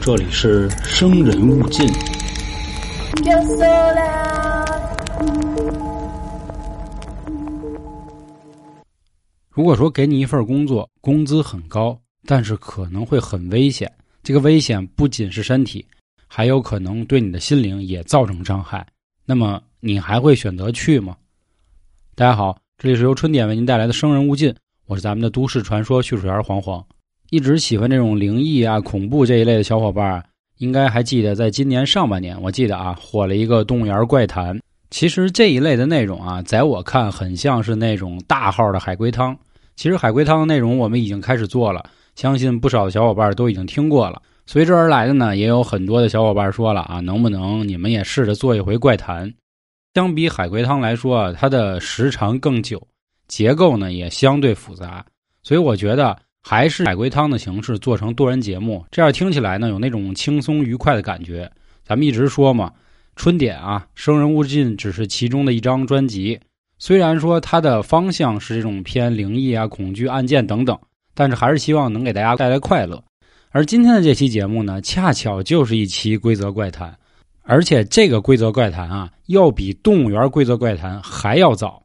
这里是生人勿近。如果说给你一份工作，工资很高，但是可能会很危险，这个危险不仅是身体，还有可能对你的心灵也造成伤害，那么你还会选择去吗？大家好，这里是由春点为您带来的《生人勿近》，我是咱们的都市传说叙述员黄黄。一直喜欢这种灵异啊、恐怖这一类的小伙伴，应该还记得，在今年上半年，我记得啊，火了一个动物园怪谈。其实这一类的内容啊，在我看很像是那种大号的海龟汤。其实海龟汤的内容我们已经开始做了，相信不少的小伙伴都已经听过了。随之而来的呢，也有很多的小伙伴说了啊，能不能你们也试着做一回怪谈？相比海龟汤来说啊，它的时长更久，结构呢也相对复杂，所以我觉得还是海龟汤的形式做成多人节目，这样听起来呢有那种轻松愉快的感觉。咱们一直说嘛，春点啊，生人勿近只是其中的一张专辑。虽然说它的方向是这种偏灵异啊、恐惧案件等等，但是还是希望能给大家带来快乐。而今天的这期节目呢，恰巧就是一期规则怪谈，而且这个规则怪谈啊，要比动物园规则怪谈还要早。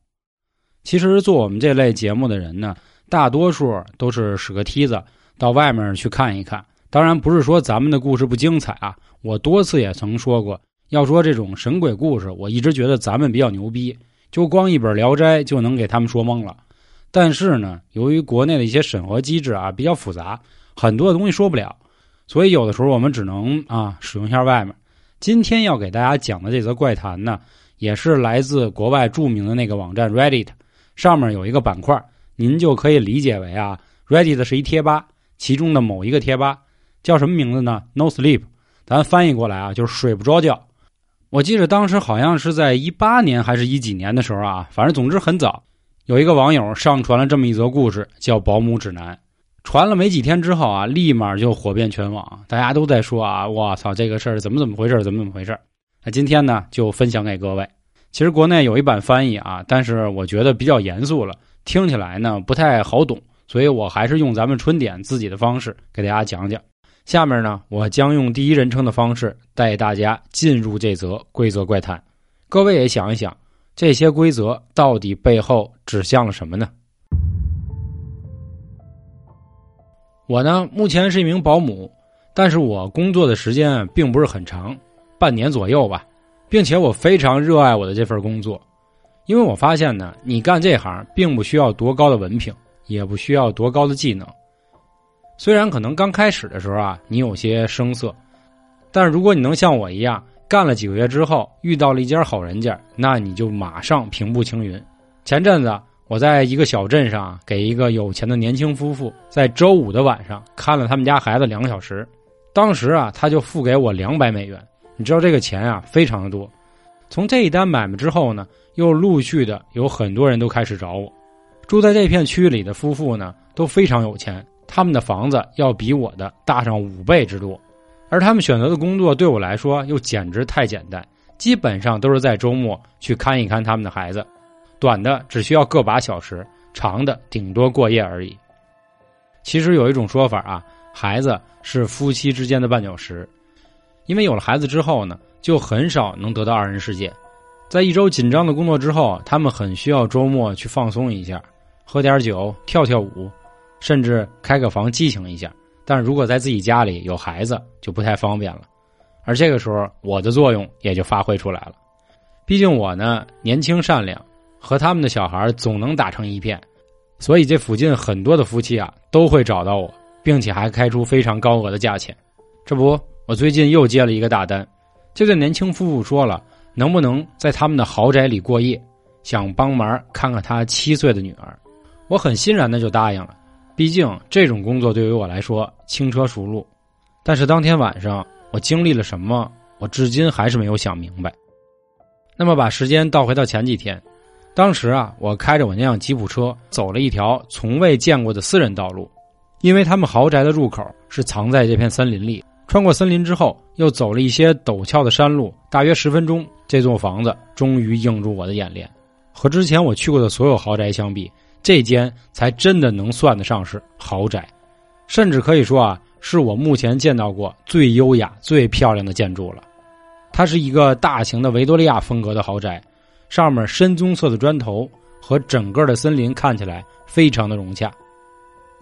其实做我们这类节目的人呢，大多数都是使个梯子到外面去看一看。当然不是说咱们的故事不精彩啊，我多次也曾说过，要说这种神鬼故事，我一直觉得咱们比较牛逼。就光一本《聊斋》就能给他们说懵了，但是呢，由于国内的一些审核机制啊比较复杂，很多的东西说不了，所以有的时候我们只能啊使用一下外面。今天要给大家讲的这则怪谈呢，也是来自国外著名的那个网站 Reddit，上面有一个板块，您就可以理解为啊，Reddit 是一贴吧，其中的某一个贴吧叫什么名字呢？No Sleep，咱翻译过来啊就是睡不着觉。我记得当时好像是在一八年还是一几年的时候啊，反正总之很早，有一个网友上传了这么一则故事，叫《保姆指南》。传了没几天之后啊，立马就火遍全网，大家都在说啊，我操，这个事儿怎么怎么回事，怎么怎么回事。那今天呢，就分享给各位。其实国内有一版翻译啊，但是我觉得比较严肃了，听起来呢不太好懂，所以我还是用咱们春点自己的方式给大家讲讲。下面呢，我将用第一人称的方式带大家进入这则规则怪谈。各位也想一想，这些规则到底背后指向了什么呢？我呢，目前是一名保姆，但是我工作的时间并不是很长，半年左右吧，并且我非常热爱我的这份工作，因为我发现呢，你干这行并不需要多高的文凭，也不需要多高的技能。虽然可能刚开始的时候啊，你有些生涩，但如果你能像我一样干了几个月之后，遇到了一家好人家，那你就马上平步青云。前阵子我在一个小镇上给一个有钱的年轻夫妇在周五的晚上看了他们家孩子两个小时，当时啊他就付给我两百美元，你知道这个钱啊非常的多。从这一单买卖之后呢，又陆续的有很多人都开始找我。住在这片区里的夫妇呢都非常有钱。他们的房子要比我的大上五倍之多，而他们选择的工作对我来说又简直太简单，基本上都是在周末去看一看他们的孩子，短的只需要个把小时，长的顶多过夜而已。其实有一种说法啊，孩子是夫妻之间的绊脚石，因为有了孩子之后呢，就很少能得到二人世界，在一周紧张的工作之后，他们很需要周末去放松一下，喝点酒，跳跳舞。甚至开个房激情一下，但如果在自己家里有孩子就不太方便了，而这个时候我的作用也就发挥出来了。毕竟我呢年轻善良，和他们的小孩总能打成一片，所以这附近很多的夫妻啊都会找到我，并且还开出非常高额的价钱。这不，我最近又接了一个大单，这对年轻夫妇说了能不能在他们的豪宅里过夜，想帮忙看看他七岁的女儿，我很欣然的就答应了。毕竟这种工作对于我来说轻车熟路，但是当天晚上我经历了什么，我至今还是没有想明白。那么把时间倒回到前几天，当时啊，我开着我那辆吉普车走了一条从未见过的私人道路，因为他们豪宅的入口是藏在这片森林里。穿过森林之后，又走了一些陡峭的山路，大约十分钟，这座房子终于映入我的眼帘。和之前我去过的所有豪宅相比。这间才真的能算得上是豪宅，甚至可以说啊，是我目前见到过最优雅、最漂亮的建筑了。它是一个大型的维多利亚风格的豪宅，上面深棕色的砖头和整个的森林看起来非常的融洽。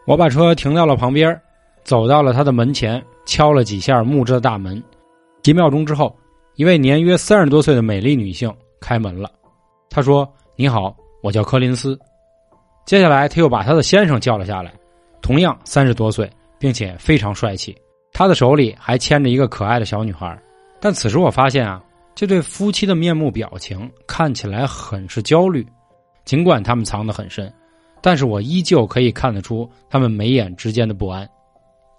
我把车停到了旁边，走到了他的门前，敲了几下木质的大门。几秒钟之后，一位年约三十多岁的美丽女性开门了。她说：“你好，我叫柯林斯。”接下来，他又把他的先生叫了下来，同样三十多岁，并且非常帅气。他的手里还牵着一个可爱的小女孩。但此时我发现啊，这对夫妻的面目表情看起来很是焦虑，尽管他们藏得很深，但是我依旧可以看得出他们眉眼之间的不安。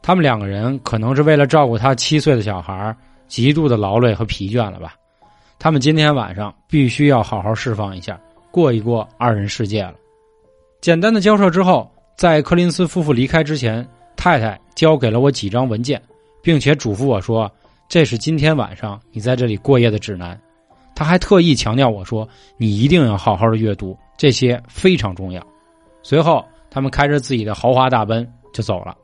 他们两个人可能是为了照顾他七岁的小孩，极度的劳累和疲倦了吧？他们今天晚上必须要好好释放一下，过一过二人世界了。简单的交涉之后，在柯林斯夫妇离开之前，太太交给了我几张文件，并且嘱咐我说。这是今天晚上你在这里过夜的指南，他还特意强调我说你一定要好好的阅读，这些非常重要。随后，他们开着自己的豪华大奔就走了。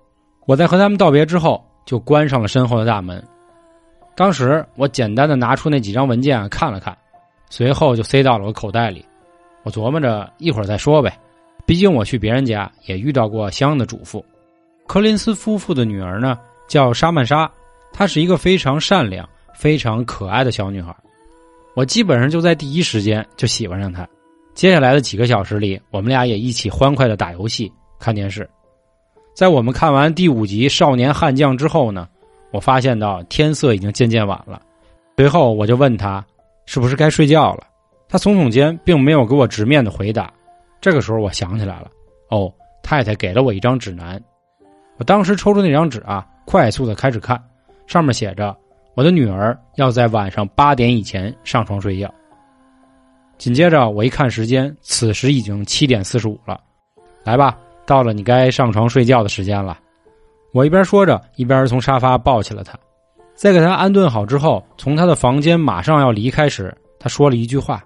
我在和他们道别之后，就关上了身后的大门。当时我简单的拿出那几张文件看了看，随后就塞到了我口袋里。我琢磨着一会儿再说呗，毕竟我去别人家也遇到过相应的嘱咐。柯林斯夫妇的女儿呢，叫沙曼莎。她是一个非常善良、非常可爱的小女孩，我基本上就在第一时间就喜欢上她。接下来的几个小时里，我们俩也一起欢快的打游戏、看电视。在我们看完第五集《少年悍将》之后呢，我发现到天色已经渐渐晚了。随后我就问他是不是该睡觉了，他耸耸肩，并没有给我直面的回答。这个时候我想起来了，哦，太太给了我一张指南。我当时抽出那张纸啊，快速的开始看。上面写着：“我的女儿要在晚上八点以前上床睡觉。”紧接着我一看时间，此时已经七点四十五了。来吧，到了你该上床睡觉的时间了。我一边说着，一边从沙发抱起了他。在给他安顿好之后，从他的房间马上要离开时，他说了一句话：“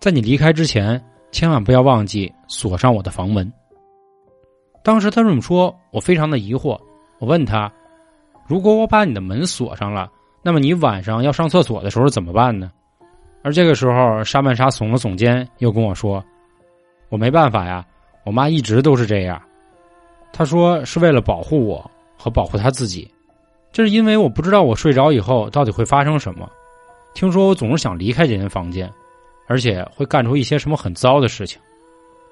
在你离开之前，千万不要忘记锁上我的房门。”当时他这么说，我非常的疑惑。我问他。如果我把你的门锁上了，那么你晚上要上厕所的时候怎么办呢？而这个时候，沙曼莎耸了耸肩，又跟我说：“我没办法呀，我妈一直都是这样。她说是为了保护我和保护她自己。这是因为我不知道我睡着以后到底会发生什么。听说我总是想离开这间房间，而且会干出一些什么很糟的事情。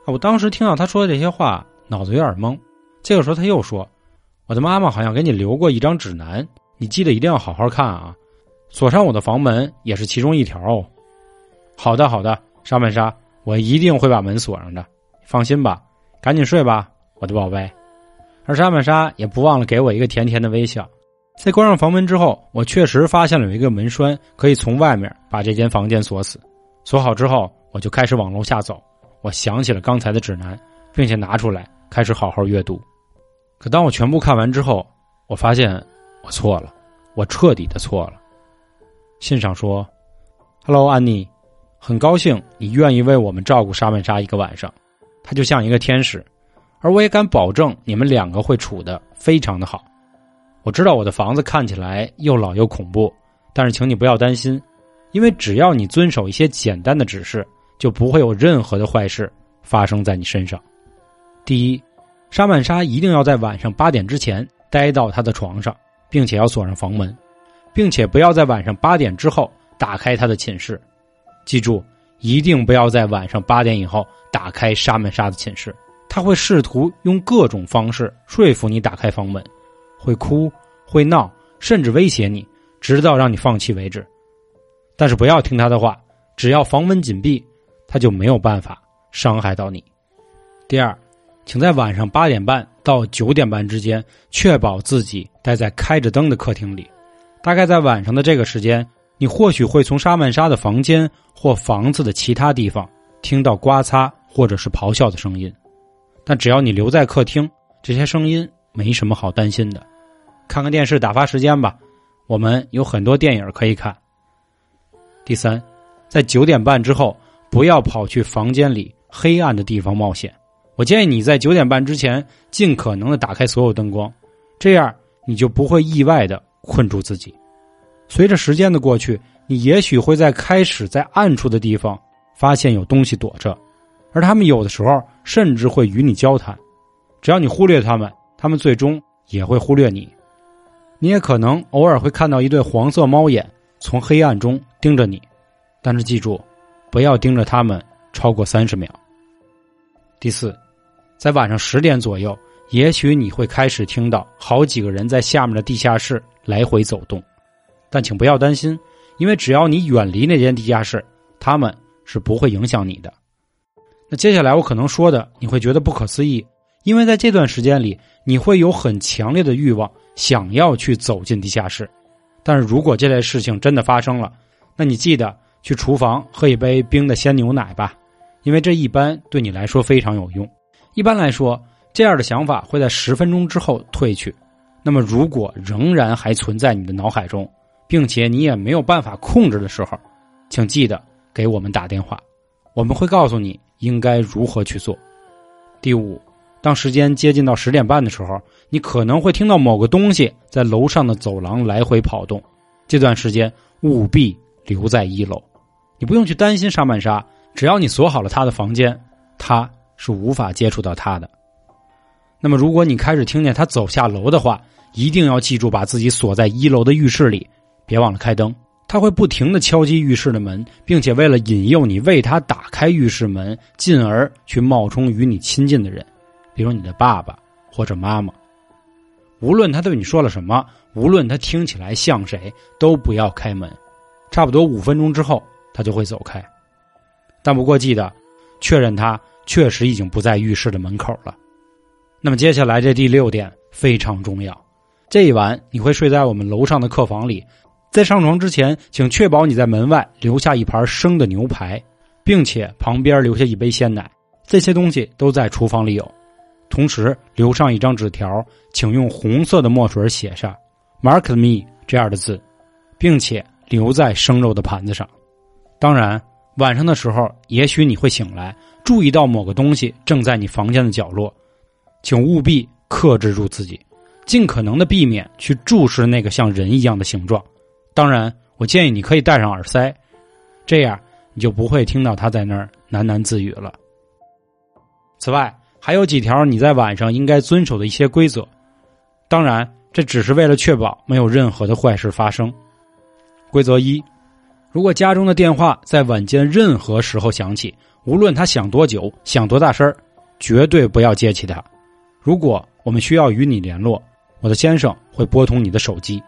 我当时听到她说的这些话，脑子有点懵。这个时候他又说。”我的妈妈好像给你留过一张指南，你记得一定要好好看啊！锁上我的房门也是其中一条哦。好的，好的，沙曼莎，我一定会把门锁上的，放心吧。赶紧睡吧，我的宝贝。而沙曼莎也不忘了给我一个甜甜的微笑。在关上房门之后，我确实发现了有一个门栓，可以从外面把这间房间锁死。锁好之后，我就开始往楼下走。我想起了刚才的指南，并且拿出来开始好好阅读。可当我全部看完之后，我发现我错了，我彻底的错了。信上说：“Hello，安妮，很高兴你愿意为我们照顾沙曼莎一个晚上，他就像一个天使，而我也敢保证你们两个会处的非常的好。我知道我的房子看起来又老又恐怖，但是请你不要担心，因为只要你遵守一些简单的指示，就不会有任何的坏事发生在你身上。第一。”沙曼莎一定要在晚上八点之前待到他的床上，并且要锁上房门，并且不要在晚上八点之后打开他的寝室。记住，一定不要在晚上八点以后打开沙门沙的寝室。他会试图用各种方式说服你打开房门，会哭，会闹，甚至威胁你，直到让你放弃为止。但是不要听他的话，只要房门紧闭，他就没有办法伤害到你。第二。请在晚上八点半到九点半之间，确保自己待在开着灯的客厅里。大概在晚上的这个时间，你或许会从沙曼莎的房间或房子的其他地方听到刮擦或者是咆哮的声音。但只要你留在客厅，这些声音没什么好担心的。看看电视打发时间吧，我们有很多电影可以看。第三，在九点半之后，不要跑去房间里黑暗的地方冒险。我建议你在九点半之前尽可能的打开所有灯光，这样你就不会意外的困住自己。随着时间的过去，你也许会在开始在暗处的地方发现有东西躲着，而他们有的时候甚至会与你交谈。只要你忽略他们，他们最终也会忽略你。你也可能偶尔会看到一对黄色猫眼从黑暗中盯着你，但是记住，不要盯着他们超过三十秒。第四，在晚上十点左右，也许你会开始听到好几个人在下面的地下室来回走动，但请不要担心，因为只要你远离那间地下室，他们是不会影响你的。那接下来我可能说的你会觉得不可思议，因为在这段时间里，你会有很强烈的欲望。想要去走进地下室，但是如果这类事情真的发生了，那你记得去厨房喝一杯冰的鲜牛奶吧，因为这一般对你来说非常有用。一般来说，这样的想法会在十分钟之后退去。那么，如果仍然还存在你的脑海中，并且你也没有办法控制的时候，请记得给我们打电话，我们会告诉你应该如何去做。第五。当时间接近到十点半的时候，你可能会听到某个东西在楼上的走廊来回跑动。这段时间务必留在一楼，你不用去担心沙曼莎，只要你锁好了他的房间，他是无法接触到他的。那么，如果你开始听见他走下楼的话，一定要记住把自己锁在一楼的浴室里，别忘了开灯。他会不停的敲击浴室的门，并且为了引诱你为他打开浴室门，进而去冒充与你亲近的人。比如你的爸爸或者妈妈，无论他对你说了什么，无论他听起来像谁，都不要开门。差不多五分钟之后，他就会走开。但不过记得确认他确实已经不在浴室的门口了。那么接下来这第六点非常重要：这一晚你会睡在我们楼上的客房里，在上床之前，请确保你在门外留下一盘生的牛排，并且旁边留下一杯鲜奶。这些东西都在厨房里有。同时留上一张纸条，请用红色的墨水写上 “Mark me” 这样的字，并且留在生肉的盘子上。当然，晚上的时候，也许你会醒来，注意到某个东西正在你房间的角落，请务必克制住自己，尽可能的避免去注视那个像人一样的形状。当然，我建议你可以戴上耳塞，这样你就不会听到他在那儿喃喃自语了。此外，还有几条你在晚上应该遵守的一些规则，当然，这只是为了确保没有任何的坏事发生。规则一：如果家中的电话在晚间任何时候响起，无论它响多久、响多大声绝对不要接起它。如果我们需要与你联络，我的先生会拨通你的手机。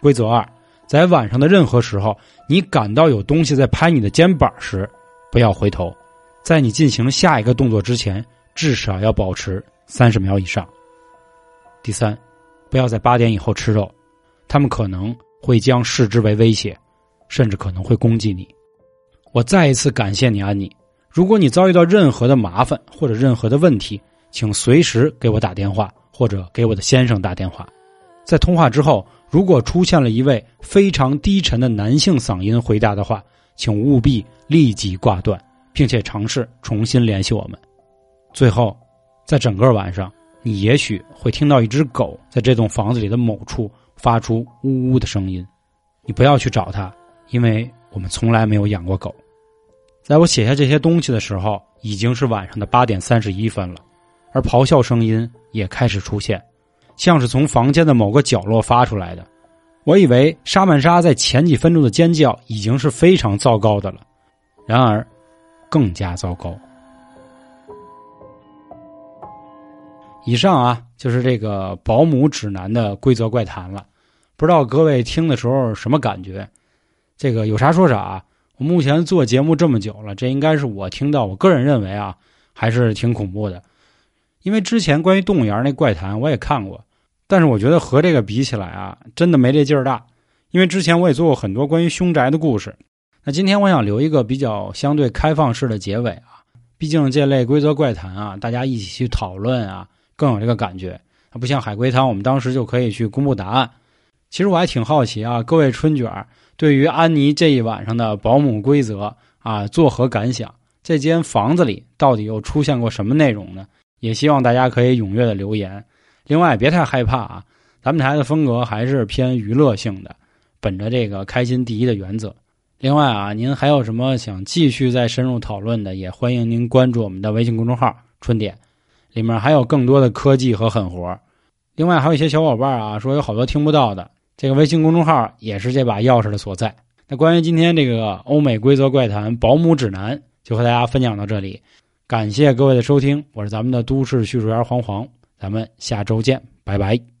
规则二：在晚上的任何时候，你感到有东西在拍你的肩膀时，不要回头，在你进行下一个动作之前。至少要保持三十秒以上。第三，不要在八点以后吃肉，他们可能会将视之为威胁，甚至可能会攻击你。我再一次感谢你，安妮。如果你遭遇到任何的麻烦或者任何的问题，请随时给我打电话，或者给我的先生打电话。在通话之后，如果出现了一位非常低沉的男性嗓音回答的话，请务必立即挂断，并且尝试重新联系我们。最后，在整个晚上，你也许会听到一只狗在这栋房子里的某处发出呜呜的声音。你不要去找它，因为我们从来没有养过狗。在我写下这些东西的时候，已经是晚上的八点三十一分了，而咆哮声音也开始出现，像是从房间的某个角落发出来的。我以为沙曼莎在前几分钟的尖叫已经是非常糟糕的了，然而，更加糟糕。以上啊，就是这个保姆指南的规则怪谈了。不知道各位听的时候什么感觉？这个有啥说啥。我目前做节目这么久了，这应该是我听到，我个人认为啊，还是挺恐怖的。因为之前关于动物园那怪谈我也看过，但是我觉得和这个比起来啊，真的没这劲儿大。因为之前我也做过很多关于凶宅的故事。那今天我想留一个比较相对开放式的结尾啊，毕竟这类规则怪谈啊，大家一起去讨论啊。更有这个感觉，它不像海龟汤，我们当时就可以去公布答案。其实我还挺好奇啊，各位春卷对于安妮这一晚上的保姆规则啊作何感想？这间房子里到底又出现过什么内容呢？也希望大家可以踊跃的留言。另外，别太害怕啊，咱们台的风格还是偏娱乐性的，本着这个开心第一的原则。另外啊，您还有什么想继续再深入讨论的，也欢迎您关注我们的微信公众号“春点”，里面还有更多的科技和狠活。另外还有一些小伙伴啊说有好多听不到的，这个微信公众号也是这把钥匙的所在。那关于今天这个欧美规则怪谈保姆指南，就和大家分享到这里。感谢各位的收听，我是咱们的都市叙述员黄黄，咱们下周见，拜拜。